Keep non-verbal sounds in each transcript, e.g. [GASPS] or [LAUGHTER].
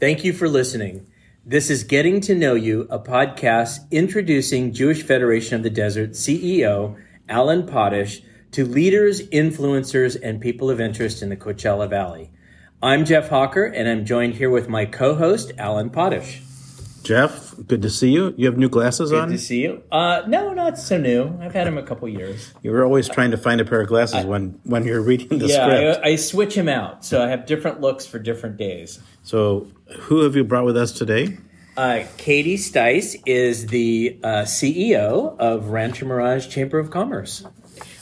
Thank you for listening. This is Getting to Know You, a podcast introducing Jewish Federation of the Desert CEO Alan Potash to leaders, influencers, and people of interest in the Coachella Valley. I'm Jeff Hawker, and I'm joined here with my co host, Alan Potash. Jeff, good to see you. You have new glasses Good on? Good to see you. Uh, no, not so new. I've had them a couple years. You were always trying to find a pair of glasses when, when you're reading the yeah, script. I, I switch them out, so I have different looks for different days. so, who have you brought with us today? Uh, Katie Stice is the uh, CEO of Rancho Mirage Chamber of Commerce.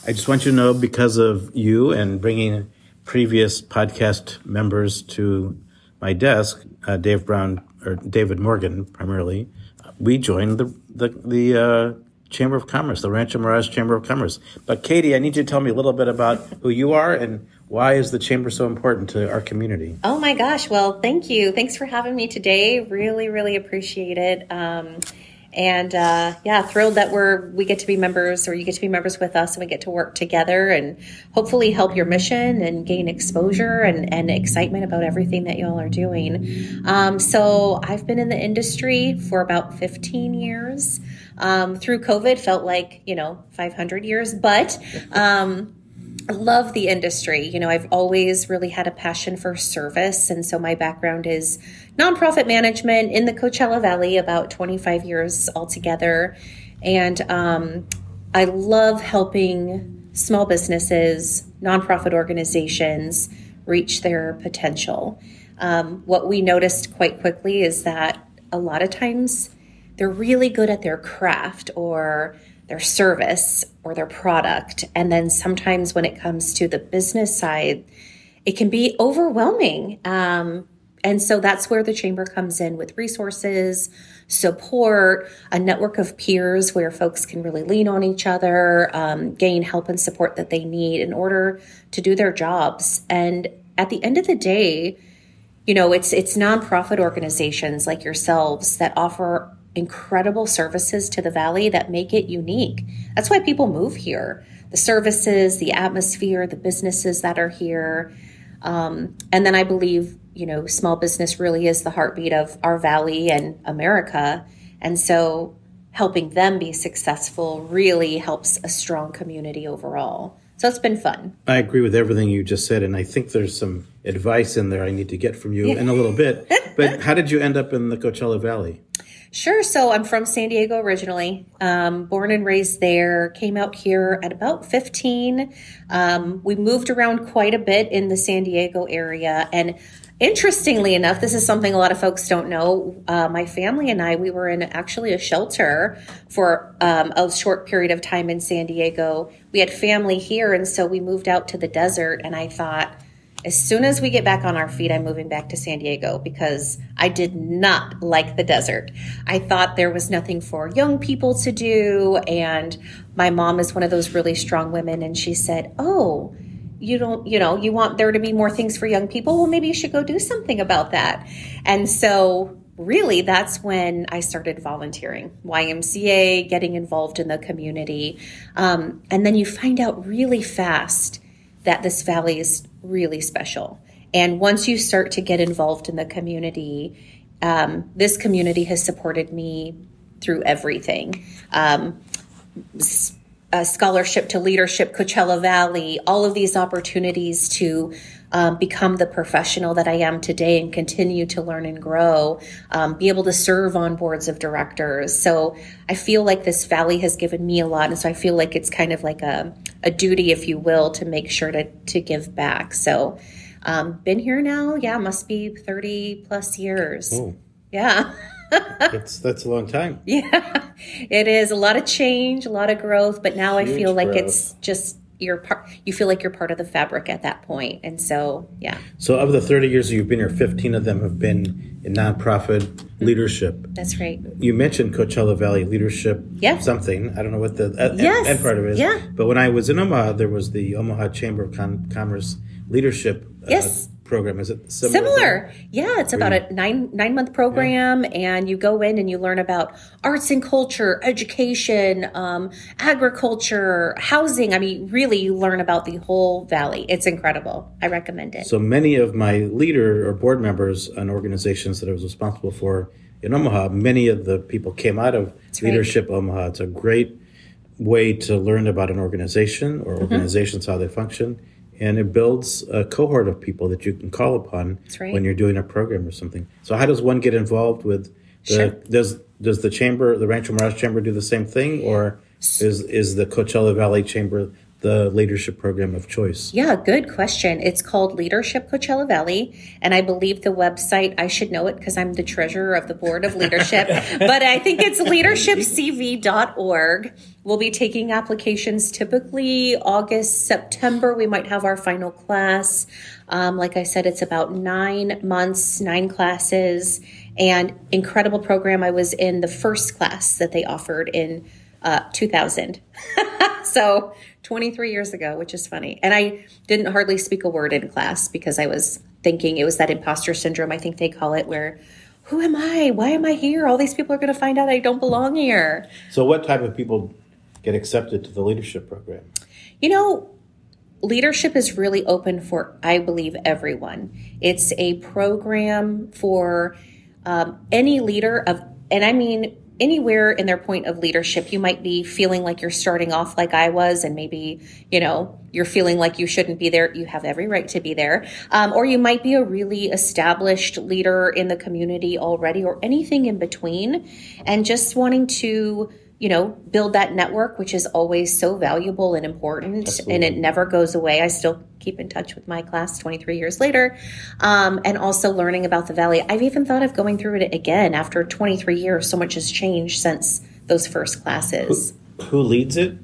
I just want you to know because of you and bringing previous podcast members to my desk, uh, Dave Brown or David Morgan primarily, we joined the the, the uh, Chamber of Commerce, the Rancho Mirage Chamber of Commerce. But Katie, I need you to tell me a little bit about who you are and why is the chamber so important to our community. Oh my gosh. Well, thank you. Thanks for having me today. Really, really appreciate it. Um, and uh, yeah, thrilled that we're we get to be members, or you get to be members with us, and we get to work together and hopefully help your mission and gain exposure and, and excitement about everything that y'all are doing. Um, so I've been in the industry for about 15 years. Um, through COVID, felt like you know 500 years, but. I love the industry. You know, I've always really had a passion for service. And so my background is nonprofit management in the Coachella Valley, about 25 years altogether. And um, I love helping small businesses, nonprofit organizations reach their potential. Um, what we noticed quite quickly is that a lot of times they're really good at their craft or their service or their product. And then sometimes when it comes to the business side, it can be overwhelming. Um, and so that's where the chamber comes in with resources, support, a network of peers where folks can really lean on each other, um, gain help and support that they need in order to do their jobs. And at the end of the day, you know, it's it's nonprofit organizations like yourselves that offer incredible services to the valley that make it unique. That's why people move here. The services, the atmosphere, the businesses that are here. Um, and then I believe, you know, small business really is the heartbeat of our valley and America. And so helping them be successful really helps a strong community overall. So it's been fun. I agree with everything you just said, and I think there's some advice in there I need to get from you in a little bit. [LAUGHS] But how did you end up in the Coachella Valley? Sure. So I'm from San Diego originally, um, born and raised there. Came out here at about 15. Um, we moved around quite a bit in the San Diego area. And interestingly enough, this is something a lot of folks don't know. Uh, my family and I, we were in actually a shelter for um, a short period of time in San Diego. We had family here. And so we moved out to the desert. And I thought, as soon as we get back on our feet, I'm moving back to San Diego because I did not like the desert. I thought there was nothing for young people to do. And my mom is one of those really strong women. And she said, Oh, you don't, you know, you want there to be more things for young people? Well, maybe you should go do something about that. And so, really, that's when I started volunteering, YMCA, getting involved in the community. Um, and then you find out really fast that this valley is really special. And once you start to get involved in the community, um, this community has supported me through everything. Um, a scholarship to leadership, Coachella Valley, all of these opportunities to um, become the professional that I am today and continue to learn and grow, um, be able to serve on boards of directors. So I feel like this valley has given me a lot. And so I feel like it's kind of like a, a duty, if you will, to make sure to, to give back. So um, been here now, yeah, must be 30 plus years. Yeah. [LAUGHS] that's that's a long time. [LAUGHS] Yeah, it is a lot of change, a lot of growth, but now I feel like growth. it's just you're part. You feel like you're part of the fabric at that point, and so yeah, So, of the 30 years you've been here, 15 of them have been in nonprofit leadership. that's right. You mentioned Coachella Valley leadership Yeah. something. I don't know what the uh, Yes. end part of it is. Yeah. But when I was in Omaha, there was the Omaha Chamber of Con- Commerce leadership uh, Yes. Program. Is it similar? Similar. Yeah, it's about a nine nine month program, and you go in and you learn about arts and culture, education, um, agriculture, housing. I mean, really, you learn about the whole valley. It's incredible. I recommend it. So many of my leader or board members and organizations that I was responsible for in Omaha, many of the people came out of right. Leadership Omaha. It's a great way to learn about an organization Mm-hmm. or organizations, how they function. And it builds a cohort of people that you can call upon right. when you're doing a program or something. So how does one get involved with the Sure. does does the chamber, the Rancho Mirage Chamber do the same thing or is is the Coachella Valley Chamber the leadership program of choice? Yeah, good question. It's called Leadership Coachella Valley, and I believe the website, I should know it because I'm the treasurer of the board of leadership, [LAUGHS] but I think it's leadershipcv.org. We'll be taking applications typically August, September. We might have our final class. Um, like I said, it's about nine months, nine classes, and incredible program. I was in the first class that they offered in uh, 2000. [LAUGHS] so 23 years ago, which is funny. And I didn't hardly speak a word in class because I was thinking it was that imposter syndrome, I think they call it, where who am I? Why am I here? All these people are going to find out I don't belong here. So what type of people get accepted to the leadership program? You know, leadership is really open for, I believe, everyone. It's a program for um, any leader of, and I mean, anywhere in their point of leadership, you might be feeling like you're starting off like I was, and maybe, you know, you're feeling like you shouldn't be there. You have every right to be there. Um, or you might be a really established leader in the community already, or anything in between, and just wanting to, you know, build that network, which is always so valuable and important, and it never goes away. I still keep in touch with my class 23 years later, um, and also learning about the valley. I've even thought of going through it again after 23 years. So much has changed since those first classes. Who leads it?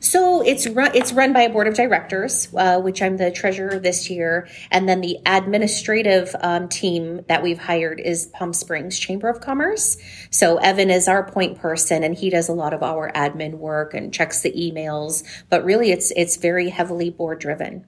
So it's run it's run by a board of directors, uh, which I'm the treasurer this year, and then the administrative um, team that we've hired is Palm Springs Chamber of Commerce. So Evan is our point person, and he does a lot of our admin work and checks the emails. But really, it's it's very heavily board driven.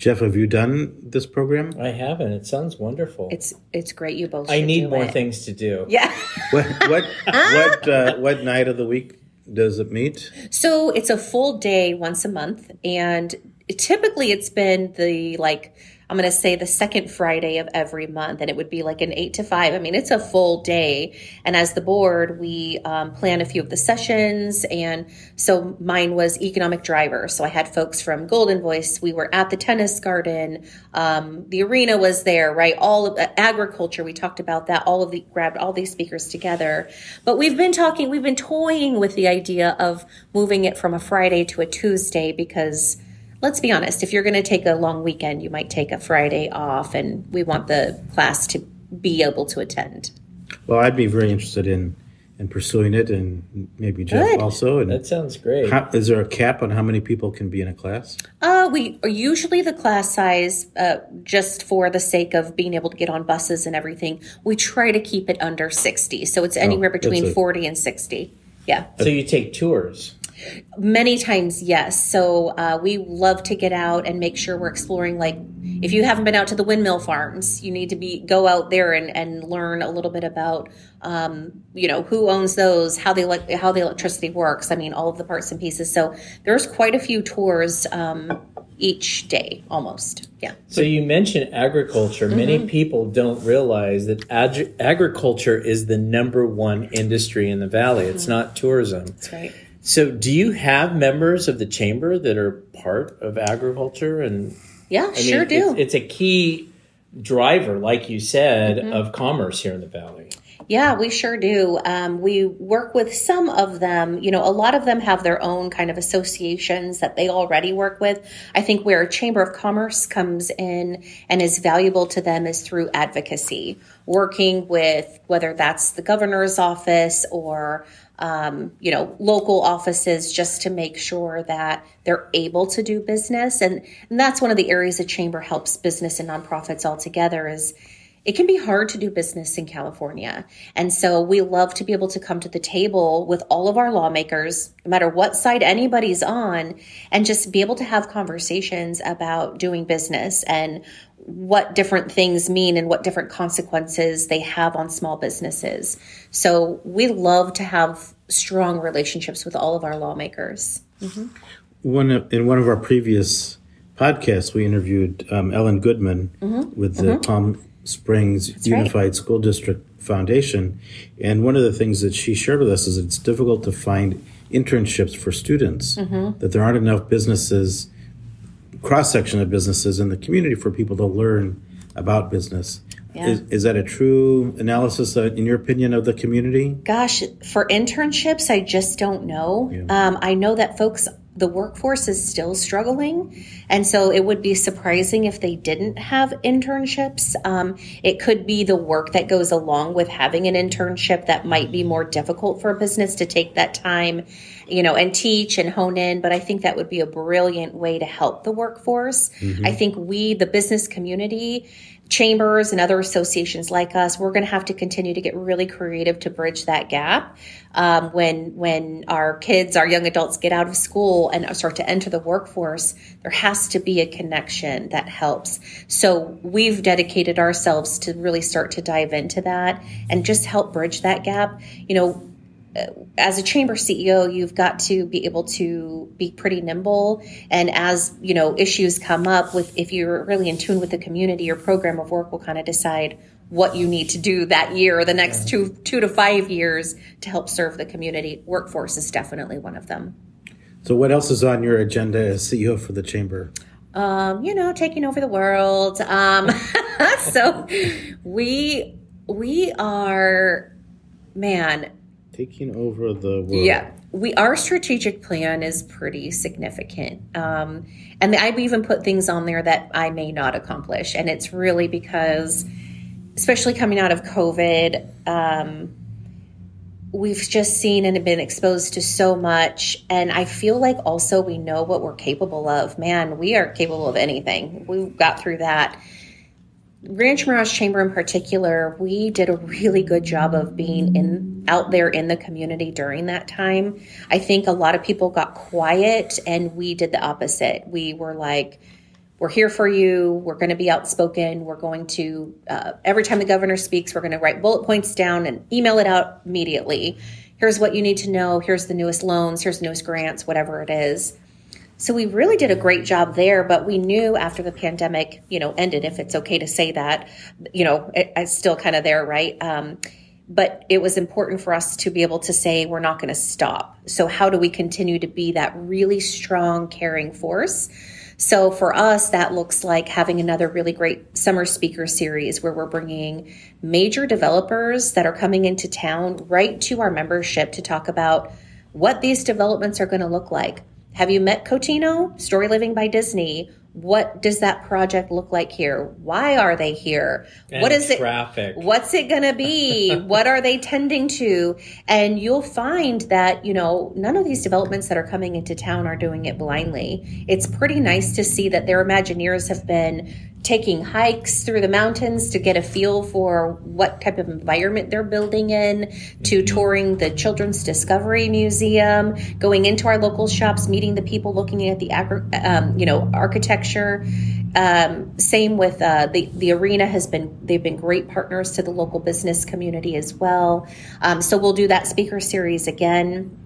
Jeff, have you done this program? I haven't. It sounds wonderful. It's it's great. You both. I should need do more it. things to do. Yeah. What what [LAUGHS] what uh, what night of the week does it meet? So it's a full day once a month, and typically it's been the like I'm going to say the second Friday of every month, and it would be like an eight to five. I mean, it's a full day. And as the board, we um, plan a few of the sessions. And so mine was economic driver. So I had folks from Goldenvoice. We were at the tennis garden. Um, the arena was there, right? All of uh, agriculture. We talked about that. All of the grabbed all these speakers together. But we've been talking, we've been toying with the idea of moving it from a Friday to a Tuesday because let's be honest, if you're going to take a long weekend, you might take a Friday off, and we want the class to be able to attend. Well, I'd be very interested in in pursuing it, and maybe Jeff Good. also. And That sounds great. how, is there a cap on how many people can be in a class? Uh, we are usually the class size, uh, just for the sake of being able to get on buses and everything, we try to keep it under 60. So it's anywhere that's between it. 40 and 60. Yeah. so you take tours. Many times, yes. So uh, we love to get out and make sure we're exploring. Like, if you haven't been out to the windmill farms, you need to be go out there and, and learn a little bit about, um, you know, who owns those, how the elec how the electricity works. I mean, all of the parts and pieces. So there's quite a few tours um, each day, almost. Yeah. So you mentioned agriculture. Mm-hmm. Many people don't realize that ag- agriculture is the number one industry in the valley. It's Mm-hmm. not tourism. That's right. So do you have members of the chamber that are part of agriculture and Yeah, I mean, sure do. It's, it's a key driver, like you said, Mm-hmm. of commerce here in the valley. Yeah, we sure do. Um, we work with some of them. You know, a lot of them have their own kind of associations that they already work with. I think where a Chamber of Commerce comes in and is valuable to them is through advocacy, working with whether that's the governor's office or um, you know, local offices just to make sure that they're able to do business. And, and that's one of the areas the chamber helps business and nonprofits all together is it can be hard to do business in California. And so we love to be able to come to the table with all of our lawmakers, no matter what side anybody's on, and just be able to have conversations about doing business and what different things mean and what different consequences they have on small businesses. So we love to have strong relationships with all of our lawmakers. Mm-hmm. One in one of our previous podcasts, we interviewed um, Ellen Goodman mm-hmm. with the mm-hmm. Palm Springs That's Unified right. School District Foundation. And one of the things that she shared with us is it's difficult to find internships for students, mm-hmm. that there aren't enough businesses, cross section of businesses in the community for people to learn about business. Yeah. Is, is, that a true analysis, uh, in your opinion, of the community? Gosh, for internships, I just don't know. Yeah. Um, I know that folks the workforce is still struggling. And so it would be surprising if they didn't have internships. Um, it could be the work that goes along with having an internship that might be more difficult for a business to take that time, you know, and teach and hone in. But I think that would be a brilliant way to help the workforce. Mm-hmm. I think we, the business community, chambers and other associations like us, we're going to have to continue to get really creative to bridge that gap. Um, when when our kids, our young adults, get out of school and start to enter the workforce, there has to be a connection that helps. So we've dedicated ourselves to really start to dive into that and just help bridge that gap. You know, as a chamber CEO, you've got to be able to be pretty nimble. And as you know, issues come up with if you're really in tune with the community, your program of work will kind of decide what you need to do that year or the next two two to five years to help serve the community. Workforce is definitely one of them. So, what else is on your agenda as CEO for the chamber? Um, you know, taking over the world. Um, [LAUGHS] so we we are man taking over the world. Yeah, we our strategic plan is pretty significant, um, and I've even put things on there that I may not accomplish, and it's really because, especially coming out of COVID. Um, we've just seen and been exposed to so much and i feel like also we know what we're capable of man we are capable of anything we got through that Rancho Mirage Chamber in particular, we did a really good job of being in out there in the community during that time. I think a lot of people got quiet and we did the opposite. We were like, we're here for you. We're going to be outspoken. We're going to, uh, every time the governor speaks, we're going to write bullet points down and email it out immediately. Here's what you need to know. Here's the newest loans. Here's the newest grants, whatever it is. So we really did a great job there, but we knew after the pandemic, you know, ended, if it's okay to say that, you know, it, it's still kind of there, right? Um, but it was important for us to be able to say we're not going to stop. So how do we continue to be that really strong, caring force? So for us, that looks like having another really great summer speaker series where we're bringing major developers that are coming into town right to our membership to talk about what these developments are going to look like have you met Cotino? Story Living by Disney. What does that project look like here? Why are they here? And what is traffic. it? What's it going to be? [LAUGHS] what are they tending to? And you'll find that, you know, none of these developments that are coming into town are doing it blindly. It's pretty nice to see that their Imagineers have been taking hikes through the mountains to get a feel for what type of environment they're building in, to mm-hmm. touring the Children's Discovery Museum, going into our local shops, meeting the people looking at the um, you know architecture. Um, same with uh, the the arena has been they've been great partners to the local business community as well. Um, so we'll do that speaker series again.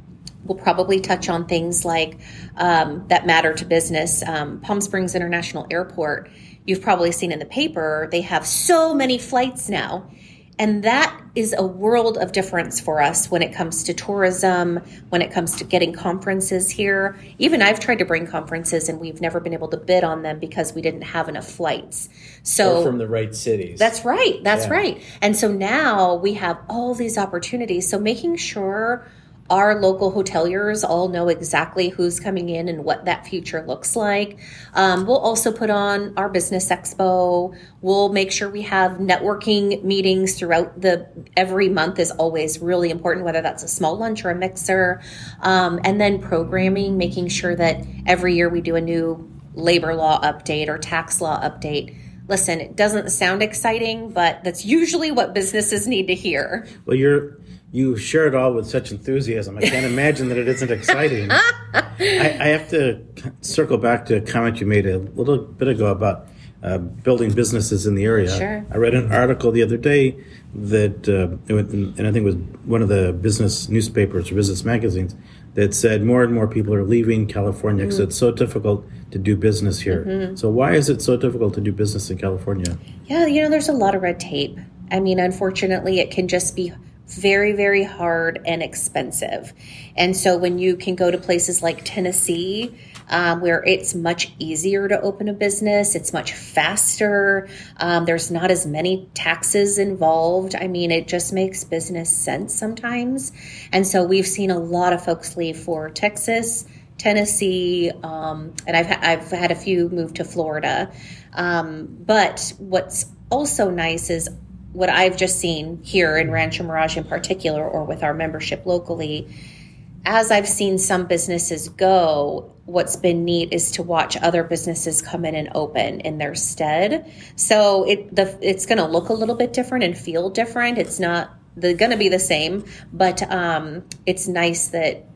We'll probably touch on things like um, that matter to business. Um, Palm Springs International Airport you've probably seen in the paper, they have so many flights now. And that is a world of difference for us when it comes to tourism, when it comes to getting conferences here. Even I've tried to bring conferences and we've never been able to bid on them because we didn't have enough flights. So or from the right cities. That's right. That's yeah. right. And so now we have all these opportunities. So making sure our local hoteliers all know exactly who's coming in and what that future looks like. Um, we'll also put on our business expo. We'll make sure we have networking meetings throughout the every month is always really important, whether that's a small lunch or a mixer. Um, and then programming, making sure that every year we do a new labor law update or tax law update listen, it doesn't sound exciting, but that's usually what businesses need to hear. Well, you're you share it all with such enthusiasm. I can't imagine that it isn't exciting. I, I have to circle back to a comment you made a little bit ago about uh, building businesses in the area. Sure. I read an article the other day that, uh, it went- and I think it was one of the business newspapers or business magazines that said more and more people are leaving California because mm-hmm. it's so difficult to do business here. Mm-hmm. So why is it so difficult to do business in California? Yeah, you know, there's a lot of red tape. I mean, unfortunately, it can just be very, very hard and expensive. And so when you can go to places like Tennessee, um, where it's much easier to open a business, it's much faster, um, there's not as many taxes involved. I mean, it just makes business sense sometimes. And so we've seen a lot of folks leave for Texas. Tennessee, um, and I've, ha- I've had a few move to Florida. Um, but what's also nice is what I've just seen here in Rancho Mirage in particular, or with our membership locally, as I've seen some businesses go, what's been neat is to watch other businesses come in and open in their stead. So it the it's going to look a little bit different and feel different. It's not the going to be the same, but um, it's nice that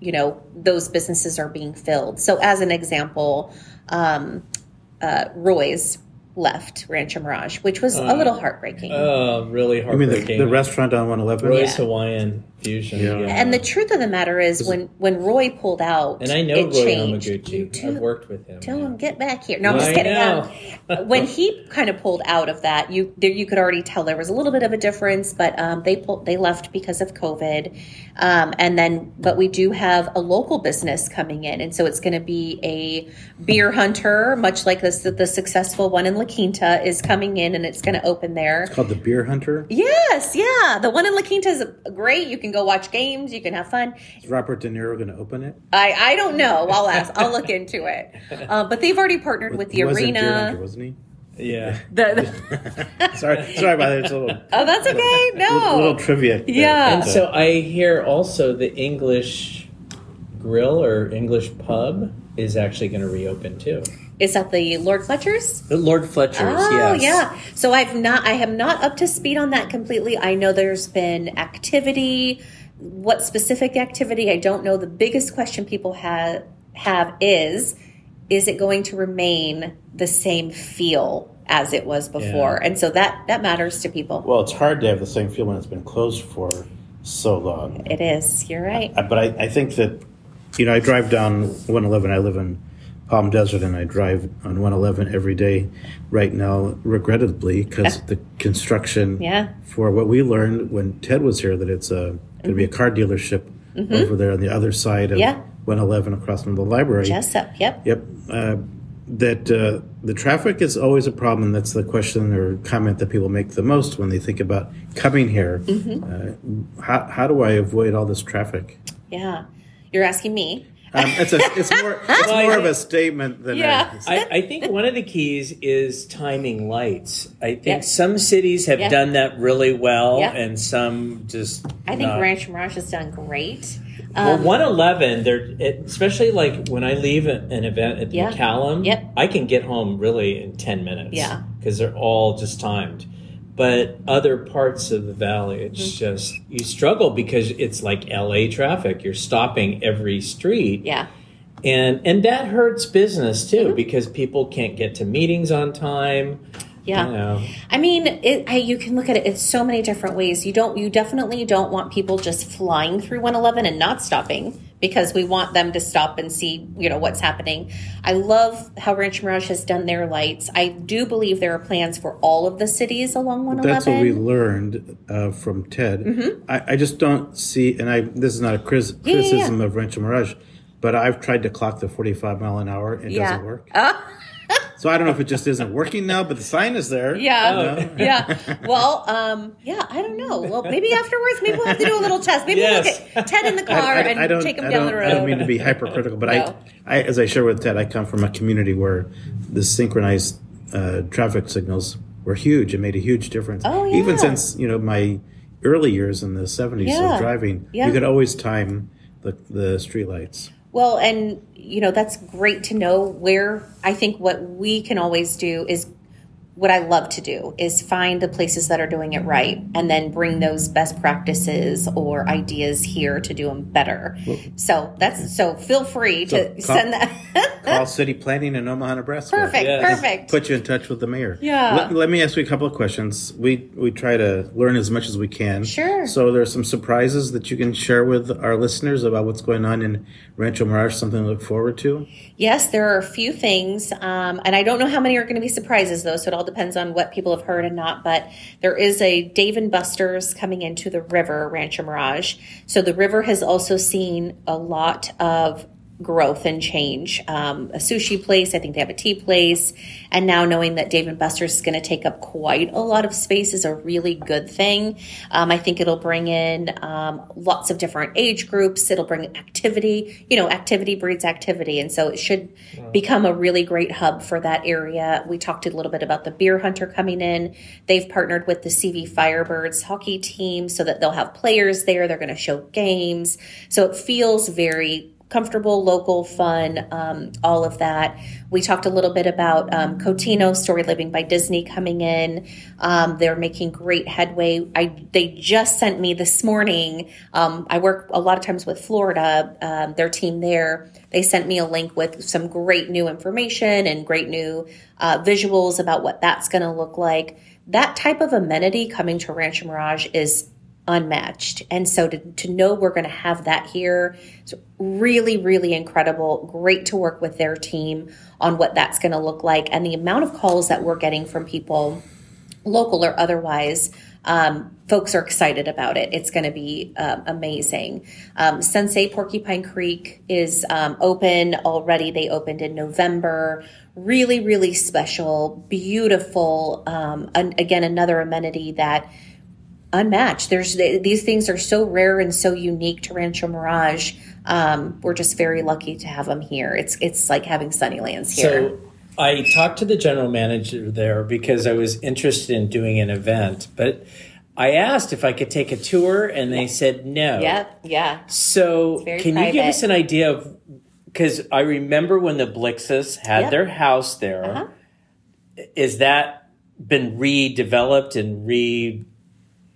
you know those businesses are being filled. So as an example, um, uh, Roy's left Rancho Mirage, which was a little heartbreaking. Oh, really I mean, the, heartbreaking. the restaurant on 111? Roy's Yeah. Hawaiian fusion. Yeah. Yeah. And the truth of the matter is, when when Roy pulled out, And I know it Roy changed. Yamaguchi. You I've worked with him. Tell yeah. him get back here. No, I'm just I kidding. know. Um, when he kind of pulled out of that, you there, you could already tell there was a little bit of a difference, but um, they pulled they left because of COVID, um, and then but we do have a local business coming in, and so it's going to be a beer hunter, much like this the successful one in La Quinta is coming in, and it's going to open there. It's called the Beer Hunter. Yes, yeah, the one in La Quinta is great. You can go watch games, you can have fun. Is Robert De Niro going to open it? I, I don't know. I'll ask. I'll look into it. [LAUGHS] Uh, but they've already partnered with the He was in Beer Hunter, arena. wasn't he? Yeah. [LAUGHS] The- the- [LAUGHS] sorry, sorry about that. It's a little, oh, that's okay. No. Little, little No. trivia. there. Yeah. And so I hear also the English grill or English pub is actually going to reopen too. Is that the Lord Fletcher's? The Lord Fletcher's, yes. Oh yes. yeah. So I've not. I am not up to speed on that completely. I know there's been activity. What specific activity? I don't know. The biggest question people have have is, is it going to remain the same feel as it was before? Yeah. And so that that matters to people. Well, it's hard to have the same feel when it's been closed for so long. It is. You're right. Uh, But I, I think that, you know, I drive down 111. I live in Palm Desert and I drive on 111 every day right now, regrettably, because the construction Yeah. for what we learned when Ted was here that it's a, going to be a car dealership over there on the other side of Mm-hmm. Yeah. 111 across from the library. Jessup. Yep. Yep. Uh, that uh, the traffic is always a problem. That's the question or comment that people make the most when they think about coming here. Mm-hmm. Uh, how, how do I avoid all this traffic? Yeah. You're asking me. Um, it's, a, it's more, [LAUGHS] it's Well, I more of a statement than Yeah. [LAUGHS] I think one of the keys is timing lights. I think Yeah. some cities have Yeah. done that really well, Yeah. and some just. I think not. Rancho Mirage has done great. Well, Um, 111, they're it, especially like when I leave an event at Yeah. McCallum, Yep. I can get home really in 10 minutes. Yeah. Because they're all just timed. But other parts of the valley, it's Mm-hmm. just, you struggle because it's like LA traffic. You're stopping every street. yeah. And, and that hurts business too Mm-hmm. because people can't get to meetings on time. Yeah. You know. I mean, it, I, you can look at it in so many different ways. You don't, you definitely don't want people just flying through 111 and not stopping because we want them to stop and see, you know, what's happening. I love how Rancho Mirage has done their lights. I do believe there are plans for all of the cities along 111. that's what we learned uh, from Ted. I, I just don't see, and I this is not a cris- Mm-hmm. yeah, yeah. criticism of Rancho Mirage, but I've tried to clock the 45 mile an hour. It Yeah. doesn't work. So I don't know if it just isn't working now, but the sign is there. Yeah, You know? [LAUGHS] yeah. Well, um, yeah. I don't know. Well, maybe afterwards, maybe we'll have to do a little test. Maybe Yes. we'll look at Ted in the [LAUGHS] car and take him I down don't, the road. I don't mean to be hypercritical, but No. I, I, as I share with Ted, I come from a community where the synchronized uh, traffic signals were huge. It made a huge difference. Oh, yeah. Even since you know my early years in the seventies Yeah. of driving, Yeah. you could always time the the streetlights. Well, and you know that's great to know where I think what we can always do is what I love to do is find the places that are doing it right and then bring those best practices or ideas here to do them better. So that's so feel free to call- send that. [LAUGHS] Call city planning in Omaha, Nebraska. perfect, Yes. perfect. Put you in touch with the mayor. Yeah. Let, let me ask you a couple of questions. We we try to learn as much as we can. Sure. So there's some surprises that you can share with our listeners about what's going on in Rancho Mirage. Something to look forward to. Yes, there are a few things, um, and I don't know how many are going to be surprises though. So it all depends on what people have heard and not. But there is a Dave and Buster's coming into the river, Rancho Mirage. So the river has also seen a lot of growth and change. Um, a sushi place, I think they have a tea place, and now knowing that Dave and Buster's is going to take up quite a lot of space is a really good thing. Um, I think it'll bring in um, lots of different age groups. It'll bring activity. You know, activity breeds activity, and so it should become a really great hub for that area. We talked a little bit about the beer hunter coming in. They've partnered with the CV Firebirds hockey team so that they'll have players there. They're going to show games, so it feels very comfortable, local, fun, um, all of that. We talked a little bit about um, Cotino Story Living by Disney coming in. Um, they're making great headway. I they just sent me this morning. Um, I work a lot of times with Florida, um, their team there. They sent me a link with some great new information and great new uh, visuals about what that's going to look like. That type of amenity coming to Rancho Mirage is unmatched. And so to, to know we're going to have that here is really, really incredible. Great to work with their team on what that's going to look like. And the amount of calls that we're getting from people, local or otherwise, um, folks are excited about it. It's going to be um, amazing. Um, Sensei Porcupine Creek is um, open already. They opened in November. Really, really special, beautiful. Um, and again, another amenity that unmatched. There's these things are so rare and so unique to Rancho Mirage. Um, we're just very lucky to have them here. It's it's like having Sunnylands here. So I talked to the general manager there because I was interested in doing an event, but I asked if I could take a tour, and they said no. yeah, yeah. So, can you give us an idea of? Because I remember when the Blixseths had Yep. their house there. Uh-huh. Is that been redeveloped and re,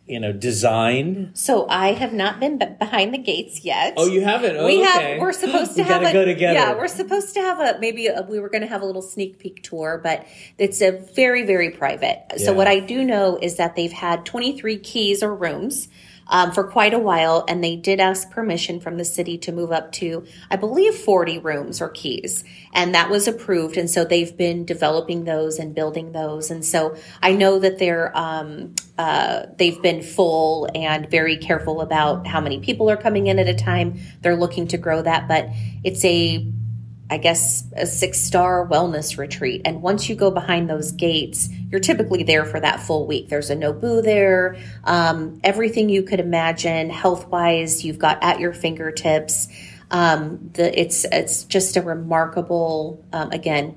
you know, designed? So I have not been behind the gates yet. Oh, you haven't. Oh, we okay. have. We're supposed [GASPS] to We have a, go together. Yeah, we're supposed to have a maybe a, we were going to have a little sneak peek tour, but it's a very very private. So what I do know is that they've had 23 keys or rooms. Um, for quite a while, and they did ask permission from the city to move up to, I believe, 40 rooms or keys, and that was approved. And so they've been developing those and building those. And so I know that they're um, uh, they've been full and very careful about how many people are coming in at a time. They're looking to grow that, but it's a I guess a six star wellness retreat. And once you go behind those gates, you're typically there for that full week. There's a Nobu there, um, everything you could imagine health wise, you've got at your fingertips. Um, the it's it's just a remarkable um, again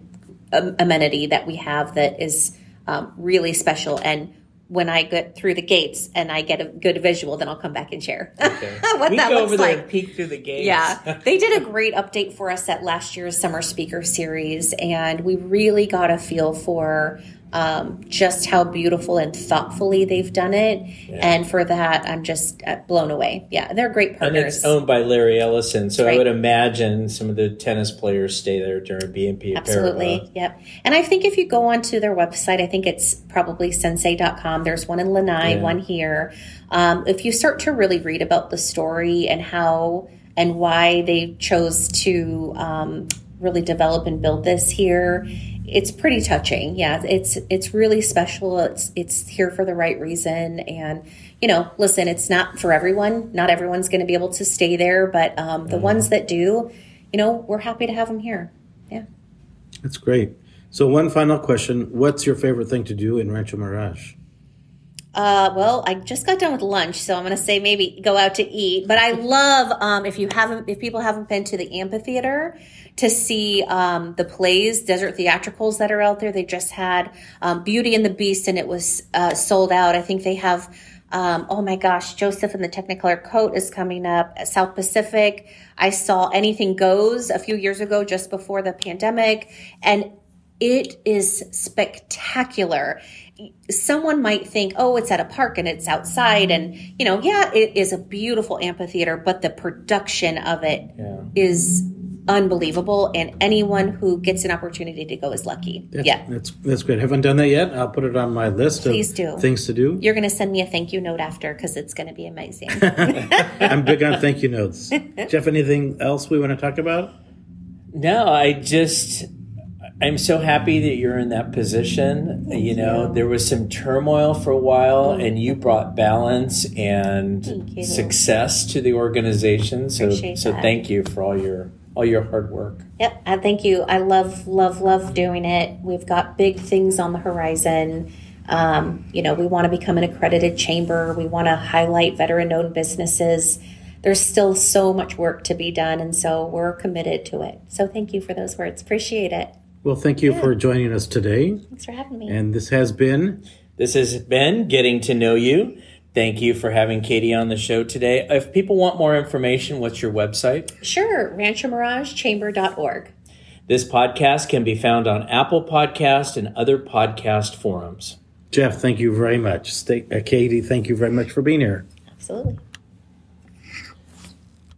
am- amenity that we have that is um, really special and. When I get through the gates and I get a good visual, then I'll come back and share [LAUGHS] okay. what we that go looks over there like. and peek through the gates. Yeah, [LAUGHS] they did a great update for us at last year's summer speaker series, and we really got a feel for um, just how beautiful and thoughtfully they've done it. And for that, I'm just uh, blown away. Yeah, they're great and partners. it's owned by Larry Ellison, so I would imagine some of the tennis players stay there during BNP. Absolutely. Yep. And I think if you go onto their website, I think it's probably sensei.com. There's one in Lanai, Yeah. one here. Um, if you start to really read about the story and how and why they chose to um, really develop and build this here, it's pretty touching. Yeah, it's it's really special. It's it's here for the right reason, and you know, listen, it's not for everyone. Not everyone's going to be able to stay there, but um, the ones that do, you know, we're happy to have them here. Yeah. That's great. So one final question: What's your favorite thing to do in Rancho Mirage? Uh, well, I just got done with lunch, so I'm going to say maybe go out to eat. But I love um, if you haven't, if people haven't been to the amphitheater to see um, the plays, desert theatricals that are out there. They just had um, Beauty and the Beast, and it was uh, sold out. I think they have. Um, oh my gosh, Joseph and the Technicolor Coat is coming up. At South Pacific, I saw Anything Goes a few years ago, just before the pandemic, and It is spectacular. Someone might think, oh, it's at a park and it's outside. And, you know, yeah, it is a beautiful amphitheater, but the production of it is Yeah. Unbelievable. And anyone who gets an opportunity to go is lucky. That's, yeah. that's that's great. Haven't done that yet. I'll put it on my list Please of do. things to do. You're going to send me a thank you note after because it's going to be amazing. [LAUGHS] I'm big on thank you notes. [LAUGHS] Jeff, anything else we want to talk about? No, I just I'm so happy that you're in that position. you know, you. there was some turmoil for a while mm. and you brought balance and success to the organization. So Appreciate so that. thank you for all your all your hard work. Yep, I thank you. I love, love, love doing it. We've got big things on the horizon. Um, you know, we want to become an accredited chamber. We want to highlight veteran-owned businesses. There's still so much work to be done, and so we're committed to it. So thank you for those words. Appreciate it. Well, thank you for joining us today. Thanks for having me. And this has been This has been getting to know you. Thank you for having Katie on the show today. If people want more information, what's your website? Sure, ranchomiragechamber.org. This podcast can be found on Apple Podcast and other podcast forums. Jeff. Thank you very much. Stay, uh, Katie, thank you very much for being here. Absolutely.